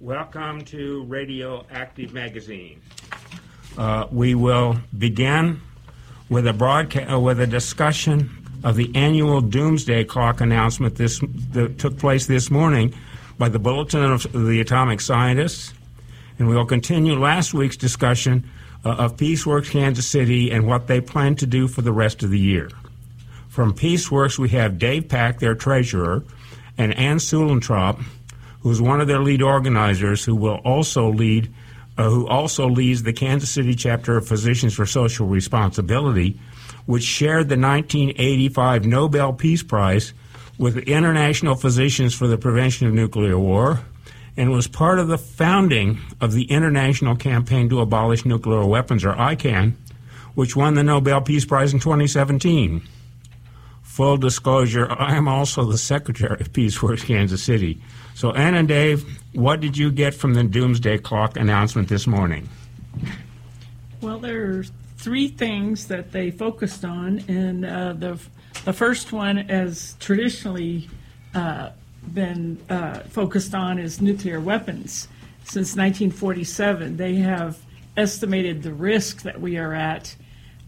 Welcome to Radioactive Magazine. Uh, we will begin with a broadcast, uh, with a discussion of the annual Doomsday Clock announcement this that took place this morning by the Bulletin of the Atomic Scientists, and we will continue last week's discussion uh, of PeaceWorks Kansas City and what they plan to do for the rest of the year. From PeaceWorks, we have Dave Pack, their treasurer, and Ann Suellentrop, who's one of their lead organizers, who will also lead, uh, who also leads the Kansas City chapter of Physicians for Social Responsibility, which shared the 1985 Nobel Peace Prize with the International Physicians for the Prevention of Nuclear War, and was part of the founding of the International Campaign to Abolish Nuclear Weapons, or ICAN, which won the Nobel Peace Prize in 2017. Full disclosure, I am also the secretary of Peace PeaceWorks Kansas City. So, Ann and Dave, what did you get from the Doomsday Clock announcement this morning? Well, there are three things that they focused on, and uh, the the first one, as traditionally uh, been uh, focused on, is nuclear weapons. Since 1947, they have estimated the risk that we are at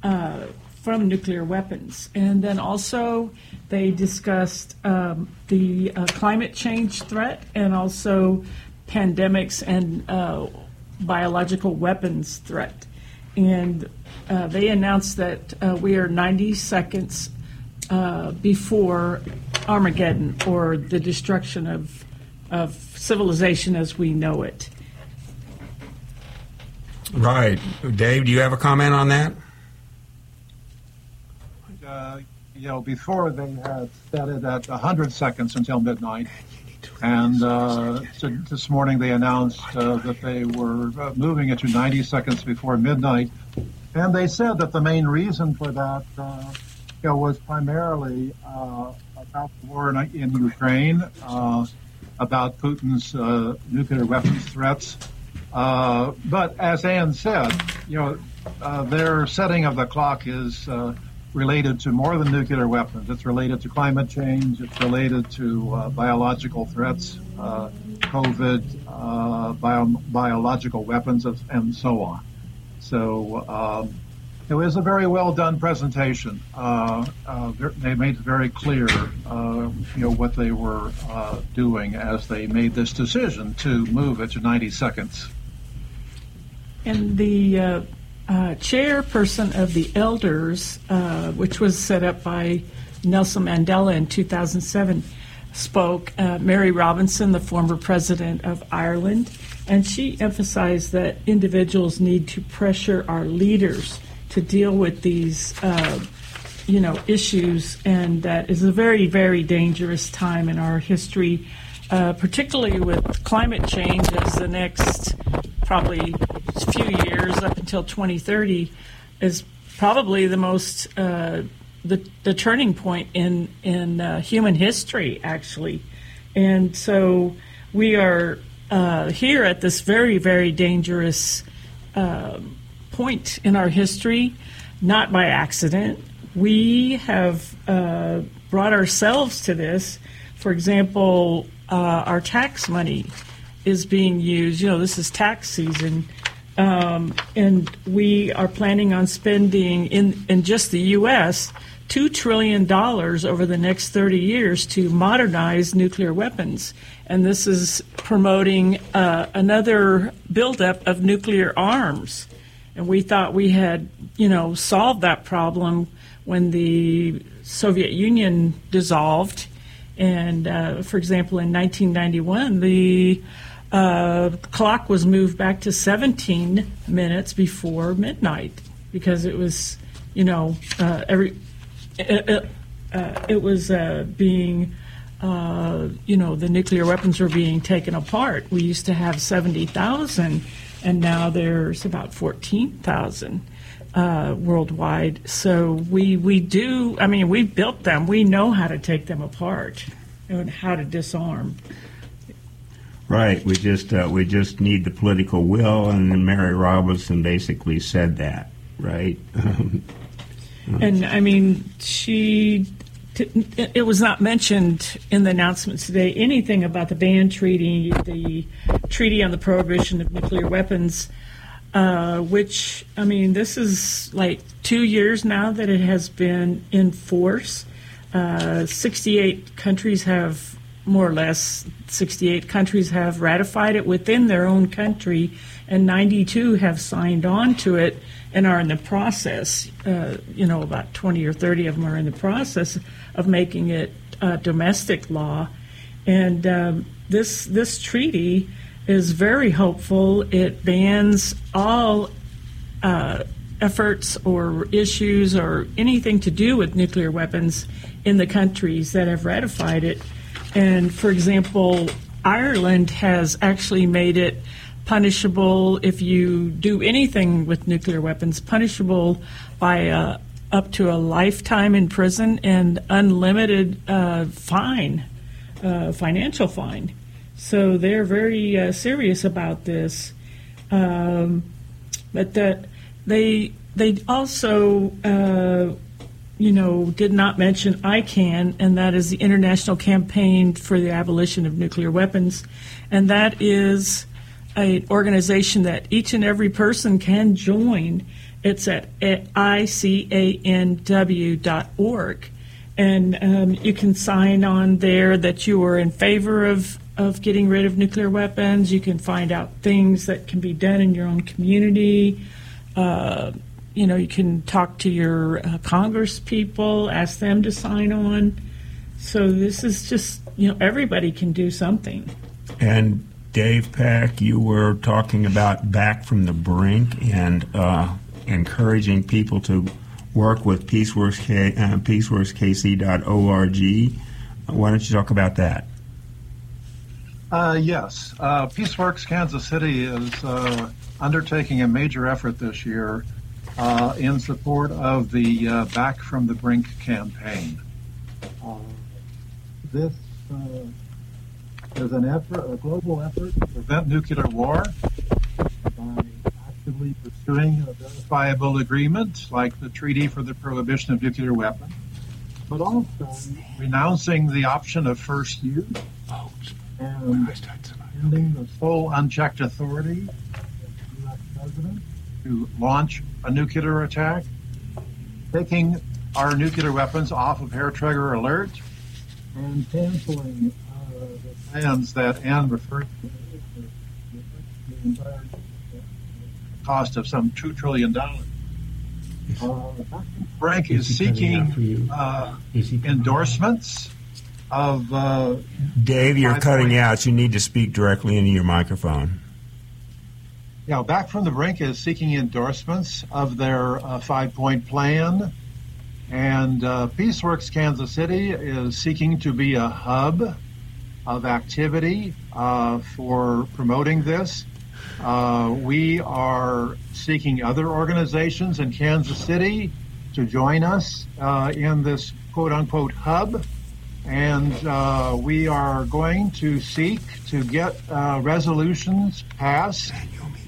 uh, from nuclear weapons, and then also they discussed um, the uh, climate change threat and also pandemics and uh, biological weapons threat. And uh, they announced that uh, we are 90 seconds uh, before Armageddon or the destruction of, of civilization as we know it. Right. Dave, do you have a comment on that? Uh, you know, before they had set it at 100 seconds until midnight. And uh, this morning they announced uh, that they were uh, moving it to 90 seconds before midnight. And they said that the main reason for that uh, you know, was primarily uh, about the war in, in Ukraine, about Putin's nuclear weapons threats. but as Ann said, you know, their setting of the clock is related to more than nuclear weapons. It's related to climate change. It's related to uh, biological threats, uh, COVID, uh, bio- biological weapons, and so on. So um, it was a very well done presentation. Uh, uh, they made it very clear, uh, you know, what they were doing as they made this decision to move it to 90 seconds. And the uh, chairperson of the Elders, uh, which was set up by Nelson Mandela in 2007, spoke. Uh, Mary Robinson, the former president of Ireland, and she emphasized that individuals need to pressure our leaders to deal with these, uh, you know, issues, and that is a very, very dangerous time in our history. Uh, particularly with climate change as the next probably a few years up until 2030 is probably the most uh, the, the turning point in in uh, human history actually. And so we are uh, here at this very very dangerous uh, point in our history not by accident. We have uh, brought ourselves to this. For example uh, our tax money is being used. You know, this is tax season, um, and we are planning on spending in in just the U.S. two trillion dollars over the next 30 years to modernize nuclear weapons, and this is promoting uh, another buildup of nuclear arms. And we thought we had, you know, solved that problem when the Soviet Union dissolved. And uh, for example, in 1991, the uh, clock was moved back to 17 minutes before midnight because it was, you know, uh, every it, it, uh, it was uh, being, uh, you know, the nuclear weapons were being taken apart. We used to have 70,000, and now there's about 14,000. Uh, worldwide, so we we do. I mean, we built them. We know how to take them apart and how to disarm. Right. We just uh, we just need the political will, and Mary Robinson basically said that, right? and I mean, she it was not mentioned in the announcements today anything about the ban treaty, the treaty on the prohibition of nuclear weapons, uh, which, I mean, this is like two years now that it has been in force. Uh, 68 countries have, more or less, 68 countries have ratified it within their own country, and 92 have signed on to it and are in the process. Uh, you know, about 20 or 30 of them are in the process of making it domestic law. And um, this this treaty is very hopeful. It bans all uh, efforts or issues or anything to do with nuclear weapons in the countries that have ratified it. And for example, Ireland has actually made it punishable if you do anything with nuclear weapons, punishable by uh, up to a lifetime in prison and unlimited uh, fine, uh, financial fine. So they're very uh, serious about this. Um, but that they they also uh, you know did not mention ICAN, and that is the International Campaign for the Abolition of Nuclear Weapons, and that is an organization that each and every person can join. It's at icanw.org. And um, you can sign on there that you are in favor of, of getting rid of nuclear weapons. You can find out things that can be done in your own community. Uh, you know, you can talk to your uh, Congress people, ask them to sign on. So this is just, you know, everybody can do something. And Dave Peck, you were talking about back from the brink and uh, encouraging people to work with PeaceWorks, K, uh, PeaceWorksKC.org. Why don't you talk about that? Uh, yes. Uh, PeaceWorks Kansas City is uh, undertaking a major effort this year uh, in support of the uh, Back from the Brink campaign. this is an effort, a global effort to prevent nuclear war by actively pursuing a verifiable agreement like the Treaty for the Prohibition of Nuclear Weapons, but also renouncing the option of first use and ending the sole unchecked authority of the U.S. President to launch a nuclear attack, taking our nuclear weapons off of hair trigger alert, and canceling the plans that Ann referred to The entire cost of some $2 trillion. Uh, Frank is, is seeking uh, is endorsements of. Uh, Dave, you're cutting point. out. You need to speak directly into your microphone. Yeah, Back from the Brink is seeking endorsements of their uh, five point plan. And uh, PeaceWorks Kansas City is seeking to be a hub of activity uh, for promoting this. Uh, we are seeking other organizations in Kansas City to join us uh, in this quote unquote hub. And uh, we are going to seek to get resolutions passed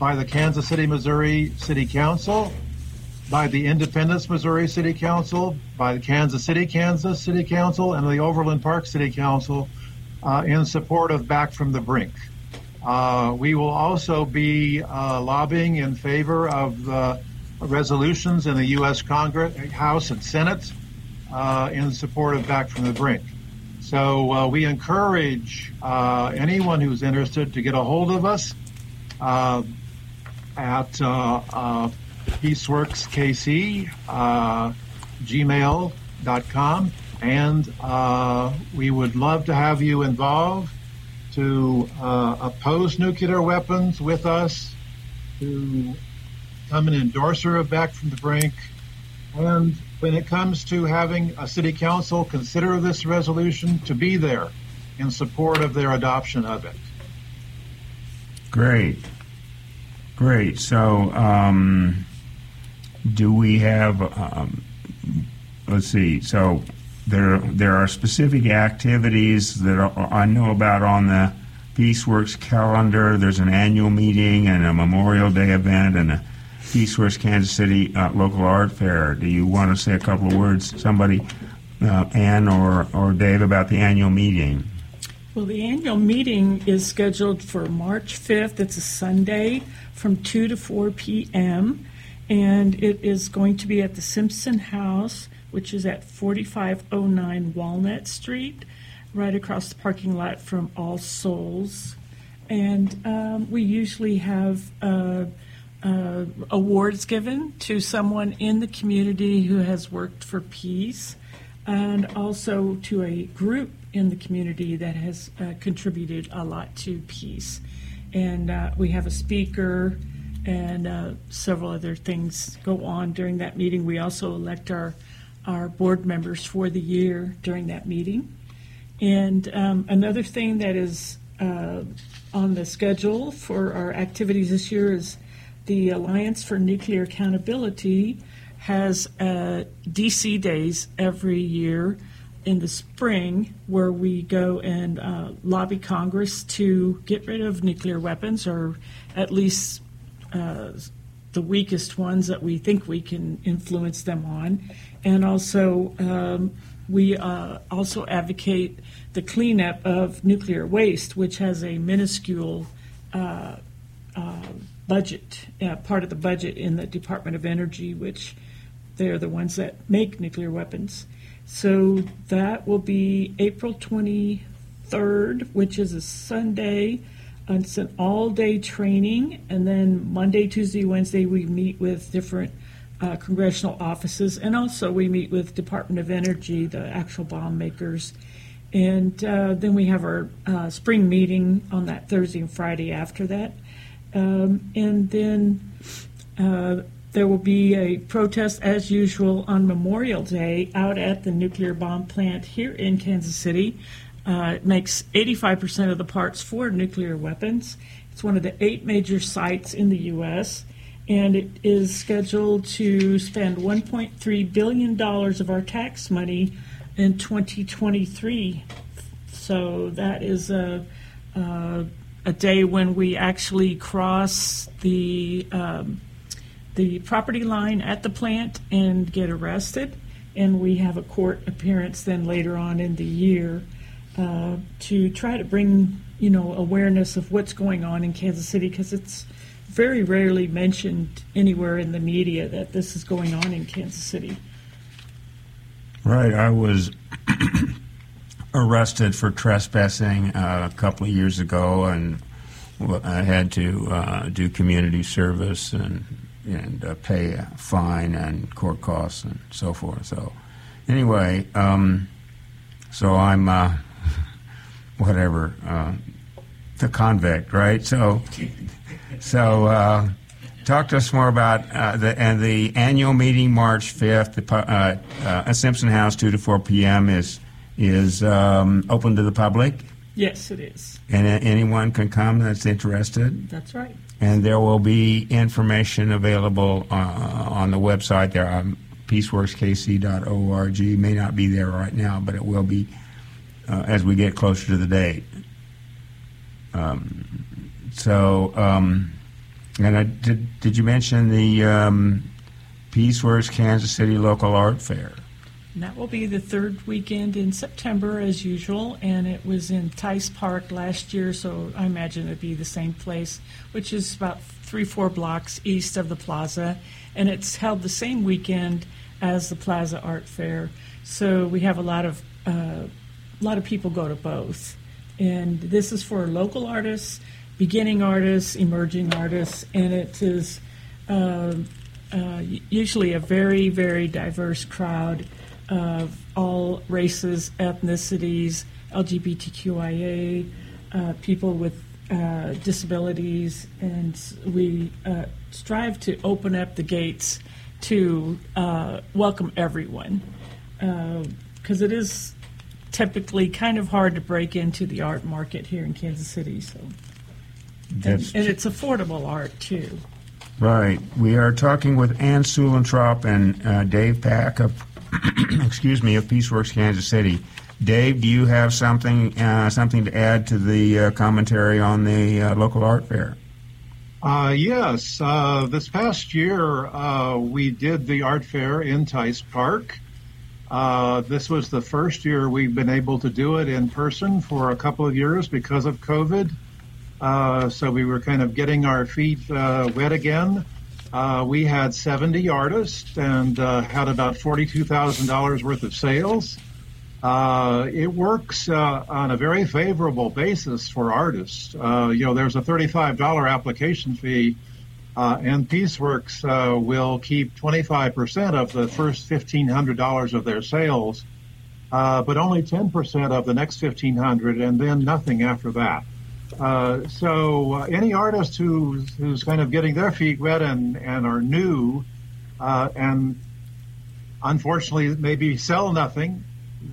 by the Kansas City, Missouri City Council, by the Independence, Missouri City Council, by the Kansas City, Kansas City Council, and the Overland Park City Council uh, in support of Back from the Brink. Uh, we will also be uh, lobbying in favor of the resolutions in the U.S. Congress, House, and Senate uh, in support of Back from the Brink. So uh, we encourage uh, anyone who's interested to get a hold of us at peaceworkskc gmail.com and uh, we would love to have you involved to uh, oppose nuclear weapons with us, to become an endorser of Back from the Brink, and when it comes to having a city council consider this resolution, to be there in support of their adoption of it. Great. Great. So, um, do we have, um, let's see, so there, there are specific activities that I know about on the PeaceWorks calendar. There's an annual meeting and a Memorial Day event and a PeaceWorks Kansas City uh, local art fair. Do you want to say a couple of words? Somebody uh, Ann or, or Dave about the annual meeting? Well, the annual meeting is scheduled for March 5th. It's a Sunday from 2 to 4 p.m. And it is going to be at the Simpson House, which is at 4509 Walnut Street, right across the parking lot from All Souls. And um, we usually have uh, uh, awards given to someone in the community who has worked for peace, and also to a group in the community that has uh, contributed a lot to peace. And uh, we have a speaker and uh, several other things go on during that meeting. We also elect our, our board members for the year during that meeting. And um, another thing that is uh, on the schedule for our activities this year is the Alliance for Nuclear Accountability has uh, DC days every year in the spring where we go and uh, lobby Congress to get rid of nuclear weapons or at least uh, the weakest ones that we think we can influence them on. And also, um, we uh, also advocate the cleanup of nuclear waste, which has a minuscule uh, uh, budget, uh, part of the budget in the Department of Energy, which they're the ones that make nuclear weapons. So that will be April 23rd, which is a Sunday. It's an all day training, and then Monday, Tuesday, Wednesday, we meet with different uh, congressional offices, and also we meet with Department of Energy, the actual bomb makers. And uh, then we have our uh, spring meeting on that Thursday and Friday after that. Um, and then uh, there will be a protest, as usual, on Memorial Day out at the nuclear bomb plant here in Kansas City. Uh, it makes 85% of the parts for nuclear weapons. It's one of the eight major sites in the U.S., and it is scheduled to spend $1.3 billion of our tax money in 2023. So that is a, a, a day when we actually cross the um, the property line at the plant and get arrested, and we have a court appearance then later on in the year uh, to try to bring you know awareness of what's going on in Kansas City because it's very rarely mentioned anywhere in the media that this is going on in Kansas City. Right, I was arrested for trespassing uh, a couple of years ago, and I had to uh, do community service and and uh, pay a fine and court costs and so forth. So, anyway, um, so I'm uh, whatever uh, the convict, right? So, so uh, talk to us more about uh, the and the annual meeting March fifth. Uh, uh, Simpson House, two to four p.m. is is um, open to the public. Yes, it is. And anyone can come that's interested. That's right. And there will be information available uh, on the website there. Um, peaceworkskc.org may not be there right now, but it will be uh, as we get closer to the date. Um, so, um, and I, did, did you mention the um, Peaceworks Kansas City Local Art Fair? And that will be the third weekend in September, as usual, and it was in Theis Park last year, so I imagine it'd be the same place, which is about three, four blocks east of the plaza, and it's held the same weekend as the Plaza Art Fair. So we have a lot of uh, a lot of people go to both, and this is for local artists, beginning artists, emerging artists, and it is uh, uh, usually a very, very diverse crowd of all races, ethnicities, LGBTQIA, uh, people with uh, disabilities, and we uh, strive to open up the gates to uh, welcome everyone because uh, it is typically kind of hard to break into the art market here in Kansas City. So, and, and it's affordable art too. Right. We are talking with Ann Suellentrop and uh, Dave Pack of excuse me, of Peaceworks Kansas City. Dave, do you have something uh, something to add to the uh, commentary on the uh, local art fair? Uh, yes, uh, this past year uh, we did the art fair in Theis Park. This was the first year we've been able to do it in person for a couple of years because of COVID. So we were kind of getting our feet wet again. Uh, we had 70 artists and uh, had about $42,000 worth of sales. Uh, it works on a very favorable basis for artists. you know, there's a $35 application fee uh, and PeaceWorks uh, will keep 25% of the first $1,500 of their sales, uh, but only 10% of the next 1,500, and then nothing after that. Uh, so uh, any artist who's, who's kind of getting their feet wet and, and are new, uh, and unfortunately maybe sell nothing,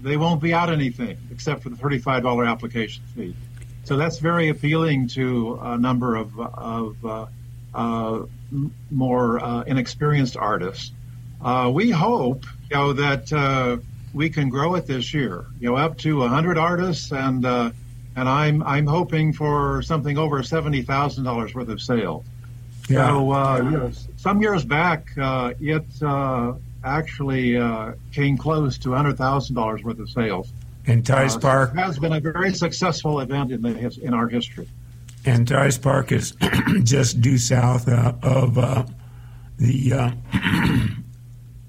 they won't be out anything except for the $35 application fee. So that's very appealing to a number of, of uh, more uh, inexperienced artists. Uh, we hope, you know, that we can grow it this year, you know, up to 100 artists, and and I'm I'm hoping for something over seventy thousand dollars worth of sales. Yeah. So uh, know, some years back, uh, it uh, actually came close to hundred thousand dollars worth of sales. And Theis Park has been a very successful event in the in our history and Theis Park is just due south uh, of uh, the uh,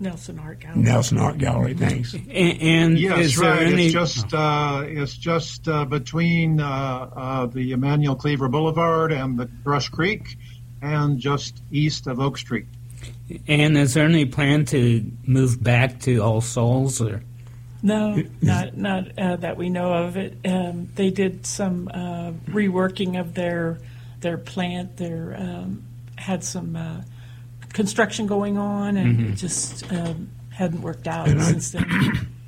Nelson Art Gallery. Nelson Art Gallery, thanks. And, and yes, is right. there any? It's just uh, it's just uh, between uh, the Emanuel Cleaver Boulevard and the Brush Creek, and just east of Oak Street. And is there any plan to move back to All Souls or? No, not not uh, that we know of. It. Um, they did some uh, reworking of their their plant. Their um, had some uh, construction going on, and mm-hmm. it just um, hadn't worked out and since I, then.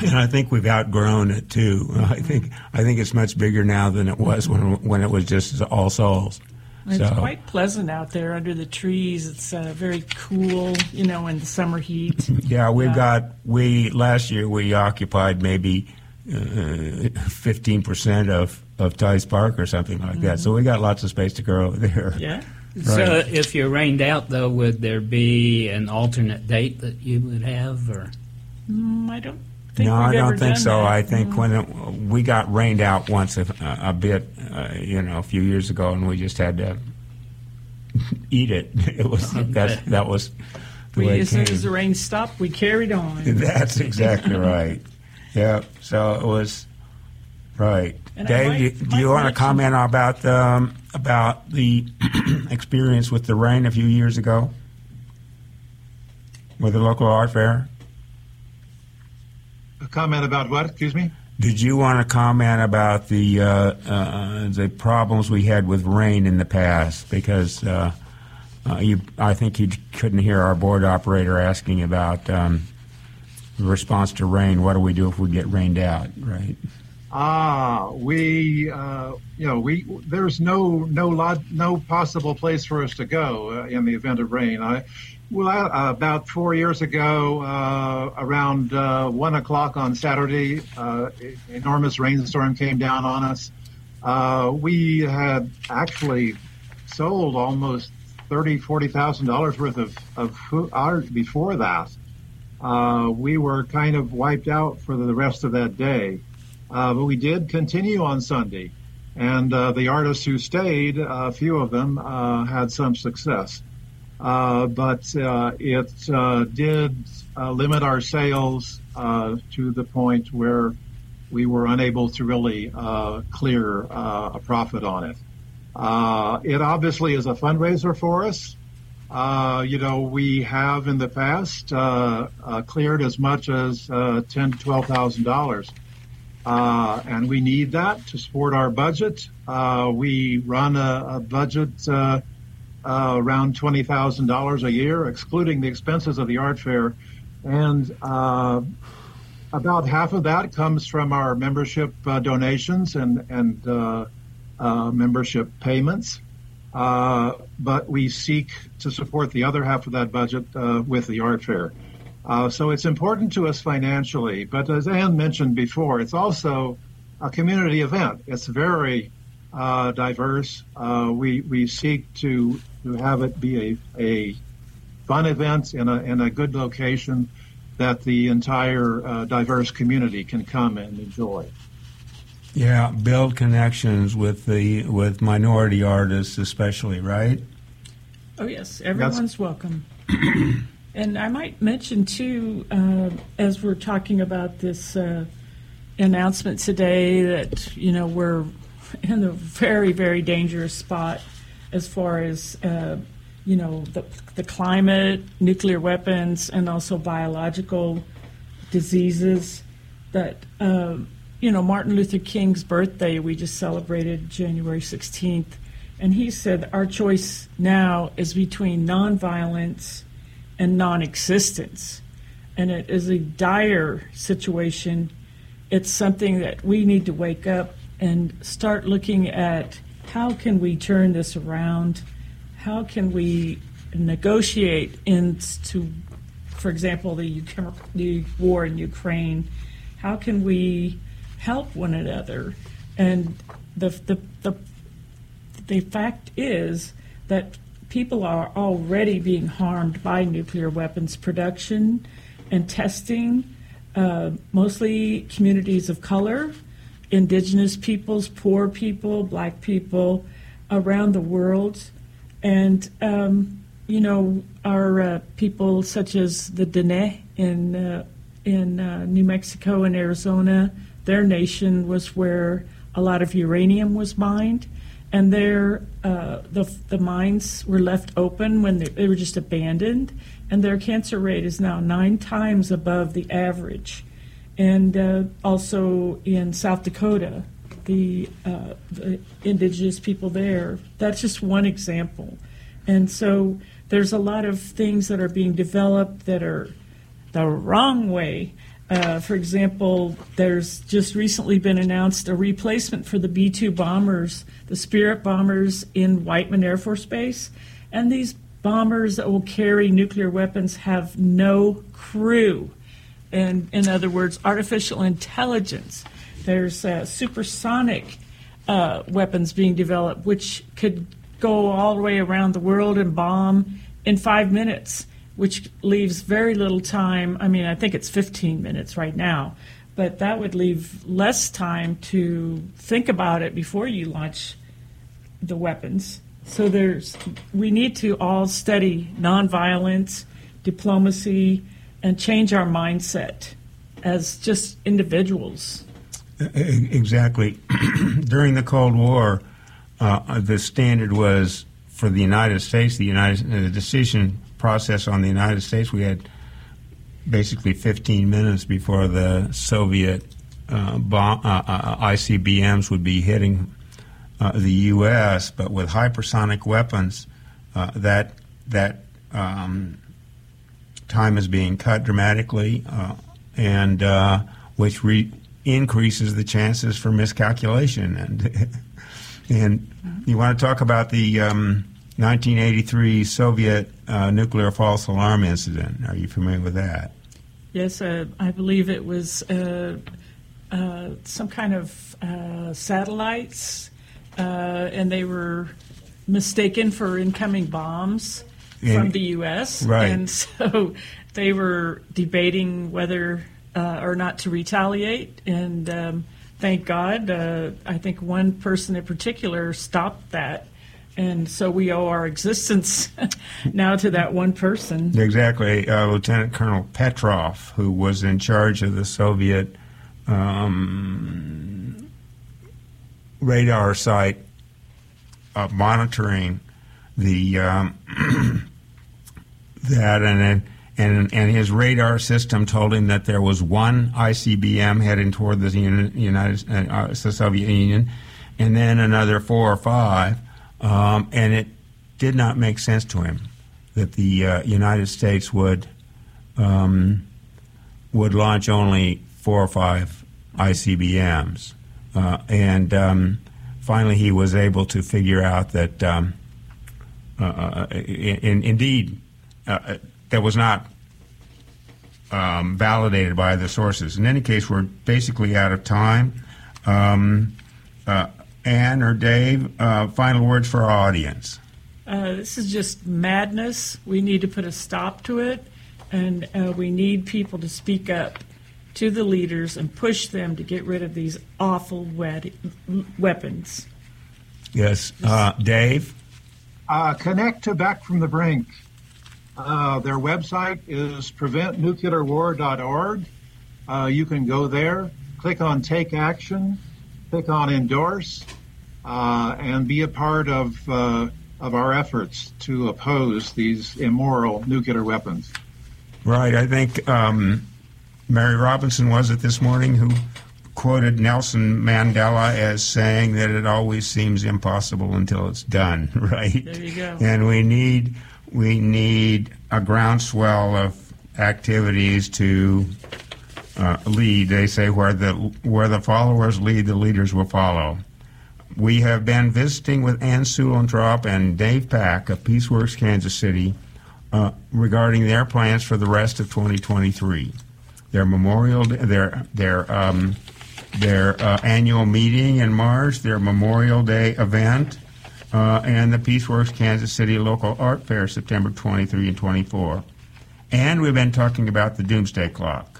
And I think we've outgrown it too. I think I think it's much bigger now than it was when when it was just All Souls. It's so. quite pleasant out there under the trees. It's uh, very cool, you know, in the summer heat. Yeah, we've uh, got we last year we occupied maybe uh, fifteen percent of of Theis Park or something like mm-hmm. that. So we got lots of space to grow over there. Yeah. Right. So if you're rained out, though, would there be an alternate date that you would have, or? Mm, I don't Think no, I don't think so. That. I think mm-hmm. when it, we got rained out once a, a bit, uh, you know, a few years ago, and we just had to eat it. It was that that was the we, way as soon as the rain stopped, we carried on. That's exactly right. Yeah. So it was right. And Dave, might, do, do you want to comment about um, about the experience with the rain a few years ago with the local art fair? A comment about what? Excuse me. Did you want to comment about the uh, uh, the problems we had with rain in the past? Because uh, uh you, I think you couldn't hear our board operator asking about um, response to rain. What do we do if we get rained out? Right. Ah, we, uh, you know, we there's no no lot, no possible place for us to go uh, in the event of rain. I, well, uh, about four years ago, uh, around uh, one o'clock on Saturday, uh, enormous rainstorm came down on us. Uh, we had actually sold almost thirty, forty thousand dollars worth of of art before that. Uh, we were kind of wiped out for the rest of that day, but we did continue on Sunday, and the artists who stayed, a few of them, had some success. Uh, but uh, it uh, did limit our sales to the point where we were unable to really clear a profit on it. it obviously is a fundraiser for us. Uh, you know, we have in the past uh, uh, cleared as much as ten to twelve thousand dollars, and we need that to support our budget. we run a, a budget uh, around $20,000 a year, excluding the expenses of the art fair. And uh, about half of that comes from our membership uh, donations and, and uh, uh, membership payments. Uh, but we seek to support the other half of that budget with the art fair. So it's important to us financially. But as Ann mentioned before, it's also a community event. It's very uh, diverse. Uh, we we seek to to have it be a, a fun event in a in a good location, that the entire uh, diverse community can come and enjoy. Yeah, build connections with the with minority artists, especially, right? Oh yes, everyone's welcome. and I might mention too, uh, as we're talking about this uh, announcement today, that you know we're in a very very dangerous spot as far as uh, you know the the climate, nuclear weapons, and also biological diseases. That um, you know, Martin Luther King's birthday we just celebrated January 16th, and he said our choice now is between nonviolence and non-existence, and it is a dire situation. It's something that we need to wake up and start looking at how can we turn this around? How can we negotiate into, for example, the, the war in Ukraine? How can we help one another. And the, the, the, the fact is that people are already being harmed by nuclear weapons production and testing, uh, mostly communities of color, indigenous peoples, poor people, black people around the world. And, um, you know, our uh, people such as the Diné in, uh, in uh, New Mexico and Arizona, their nation was where a lot of uranium was mined, and their uh, the the mines were left open when they, they were just abandoned, and their cancer rate is now nine times above the average. And uh, also in South Dakota, the, uh, the indigenous people there. That's just one example. And so there's a lot of things that are being developed that are the wrong way uh, for example, there's just recently been announced a replacement for the B 2 bombers, the Spirit bombers in Whiteman Air Force Base. And these bombers that will carry nuclear weapons have no crew. And in other words, artificial intelligence. There's uh, supersonic uh, weapons being developed, which could go all the way around the world and bomb in five minutes which leaves very little time. I mean, I think it's 15 minutes right now, but that would leave less time to think about it before you launch the weapons. So there's we need to all study nonviolence, diplomacy, and change our mindset as just individuals. Exactly. During the Cold War, uh, the standard was for the United States. The United the decision process on the United States, we had basically 15 minutes before the Soviet uh, bomb, uh, uh ICBMs would be hitting uh, the U.S. But with hypersonic weapons, uh, that that um, time is being cut dramatically, uh, and which re- increases the chances for miscalculation. And and you want to talk about the um, 1983 Soviet uh, nuclear false alarm incident. Are you familiar with that? Yes, uh, I believe it was uh, uh some kind of uh, satellites, uh, and they were mistaken for incoming bombs from the U.S. Right. And so they were debating whether or not to retaliate. And um, thank God, I think one person in particular stopped that and so we owe our existence now to that one person. Exactly. Uh, Lieutenant Colonel Petrov, who was in charge of the Soviet um, radar site uh, monitoring the um, that and and and his radar system told him that there was one ICBM heading toward the United uh, the Soviet Union, and then another four or five um, and it did not make sense to him that the uh, United States would um, would launch only four or five ICBMs, uh, and um, finally he was able to figure out that um, uh, uh in, indeed uh, that was not um, validated by the sources. In any case, we're basically out of time. Um, uh, Ann or Dave, uh, final words for our audience. Uh, this is just madness. We need to put a stop to it. and uh, we need people to speak up to the leaders and push them to get rid of these awful wed- weapons. Yes, uh, Dave. Uh, connect to Back from the Brink. Uh, their website is preventnuclearwar.org. Uh, you can go there, click on Take Action, click on Endorse, uh, and be a part of uh, of our efforts to oppose these immoral nuclear weapons. Right. I think um, Mary Robinson was it this morning who quoted Nelson Mandela as saying that it always seems impossible until it's done. Right. There you go. And we need we need a groundswell of activities to uh, lead. They say where the where the followers lead, the leaders will follow. We have been visiting with Ann Suellentrop and Dave Pack of Peaceworks Kansas City uh, regarding their plans for the rest of 2023. Their memorial, their their um, their uh, annual meeting in March, their Memorial Day event, uh, and the Peaceworks Kansas City Local Art Fair September 23 and 24. And we've been talking about the Doomsday Clock.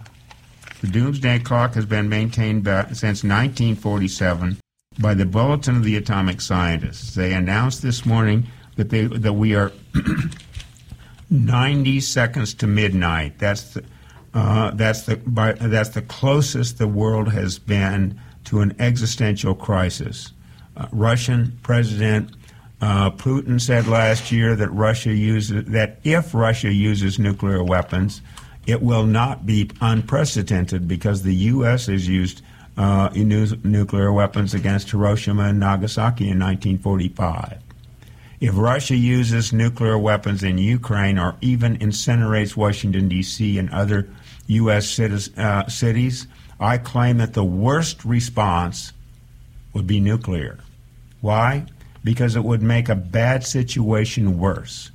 The Doomsday Clock has been maintained since 1947 by the Bulletin of the Atomic Scientists. They announced this morning that they that we are 90 seconds to midnight. That's the uh, that's the by, that's the closest the world has been to an existential crisis. Uh, Russian President uh, Putin said last year that Russia uses that if Russia uses nuclear weapons, it will not be unprecedented because the U.S. has used uh, nuclear weapons against Hiroshima and Nagasaki in 1945. If Russia uses nuclear weapons in Ukraine or even incinerates Washington, D.C. and other U.S. Cities, uh, cities, I claim that the worst response would be nuclear. Why? Because it would make a bad situation worse.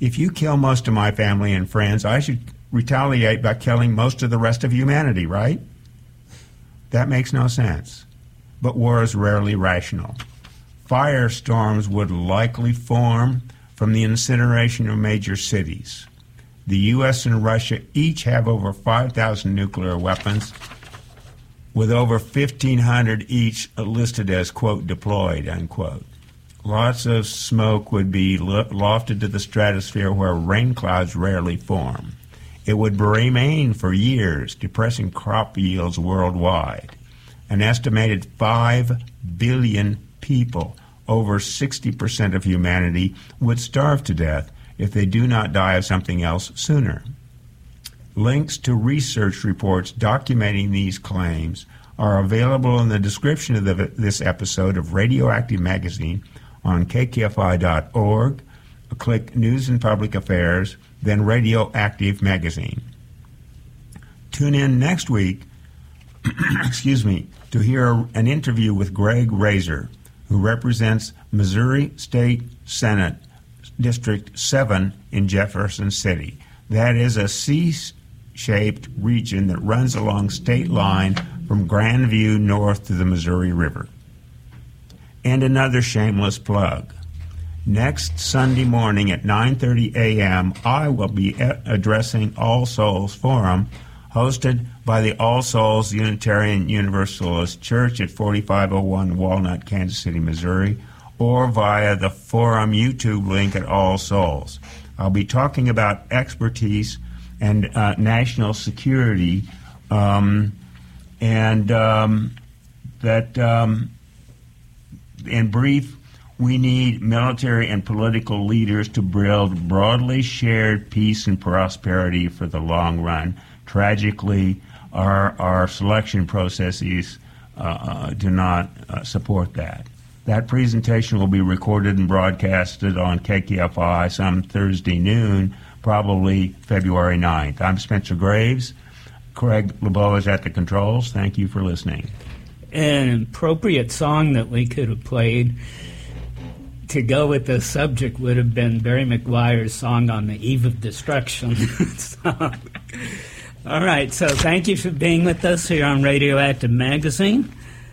If you kill most of my family and friends, I should retaliate by killing most of the rest of humanity, right? That makes no sense. But war is rarely rational. Firestorms would likely form from the incineration of major cities. The U.S. and Russia each have over 5,000 nuclear weapons, with over 1,500 each listed as, quote, deployed, unquote. Lots of smoke would be lofted to the stratosphere where rain clouds rarely form. It would remain for years, depressing crop yields worldwide. An estimated 5 billion people, over 60% of humanity, would starve to death if they do not die of something else sooner. Links to research reports documenting these claims are available in the description of the, this episode of Radioactive Magazine on kkfi.org. Click News and Public Affairs, then Radioactive Magazine. Tune in next week, excuse me, to hear an interview with Greg Razer, who represents Missouri State Senate District 7 in Jefferson City. That is a C shaped region that runs along state line from Grandview north to the Missouri River. And another shameless plug. Next Sunday morning at 9:30 a.m., I will be addressing All Souls Forum hosted by the All Souls Unitarian Universalist Church at 4501 Walnut, Kansas City, Missouri or via the forum YouTube link at All Souls. I'll be talking about expertise and uh, national security, um, and um, that, um, in brief, we need military and political leaders to build broadly shared peace and prosperity for the long run. Tragically, our, our selection processes uh, uh do not uh, support that. That presentation will be recorded and broadcasted on KKFI some Thursday noon, probably February 9th. I'm Spencer Graves. Craig LeBeau is at the controls. Thank you for listening. An appropriate song that we could have played to go with the subject would have been Barry McGuire's song on the Eve of Destruction. so, all right, so thank you for being with us here on Radioactive Magazine.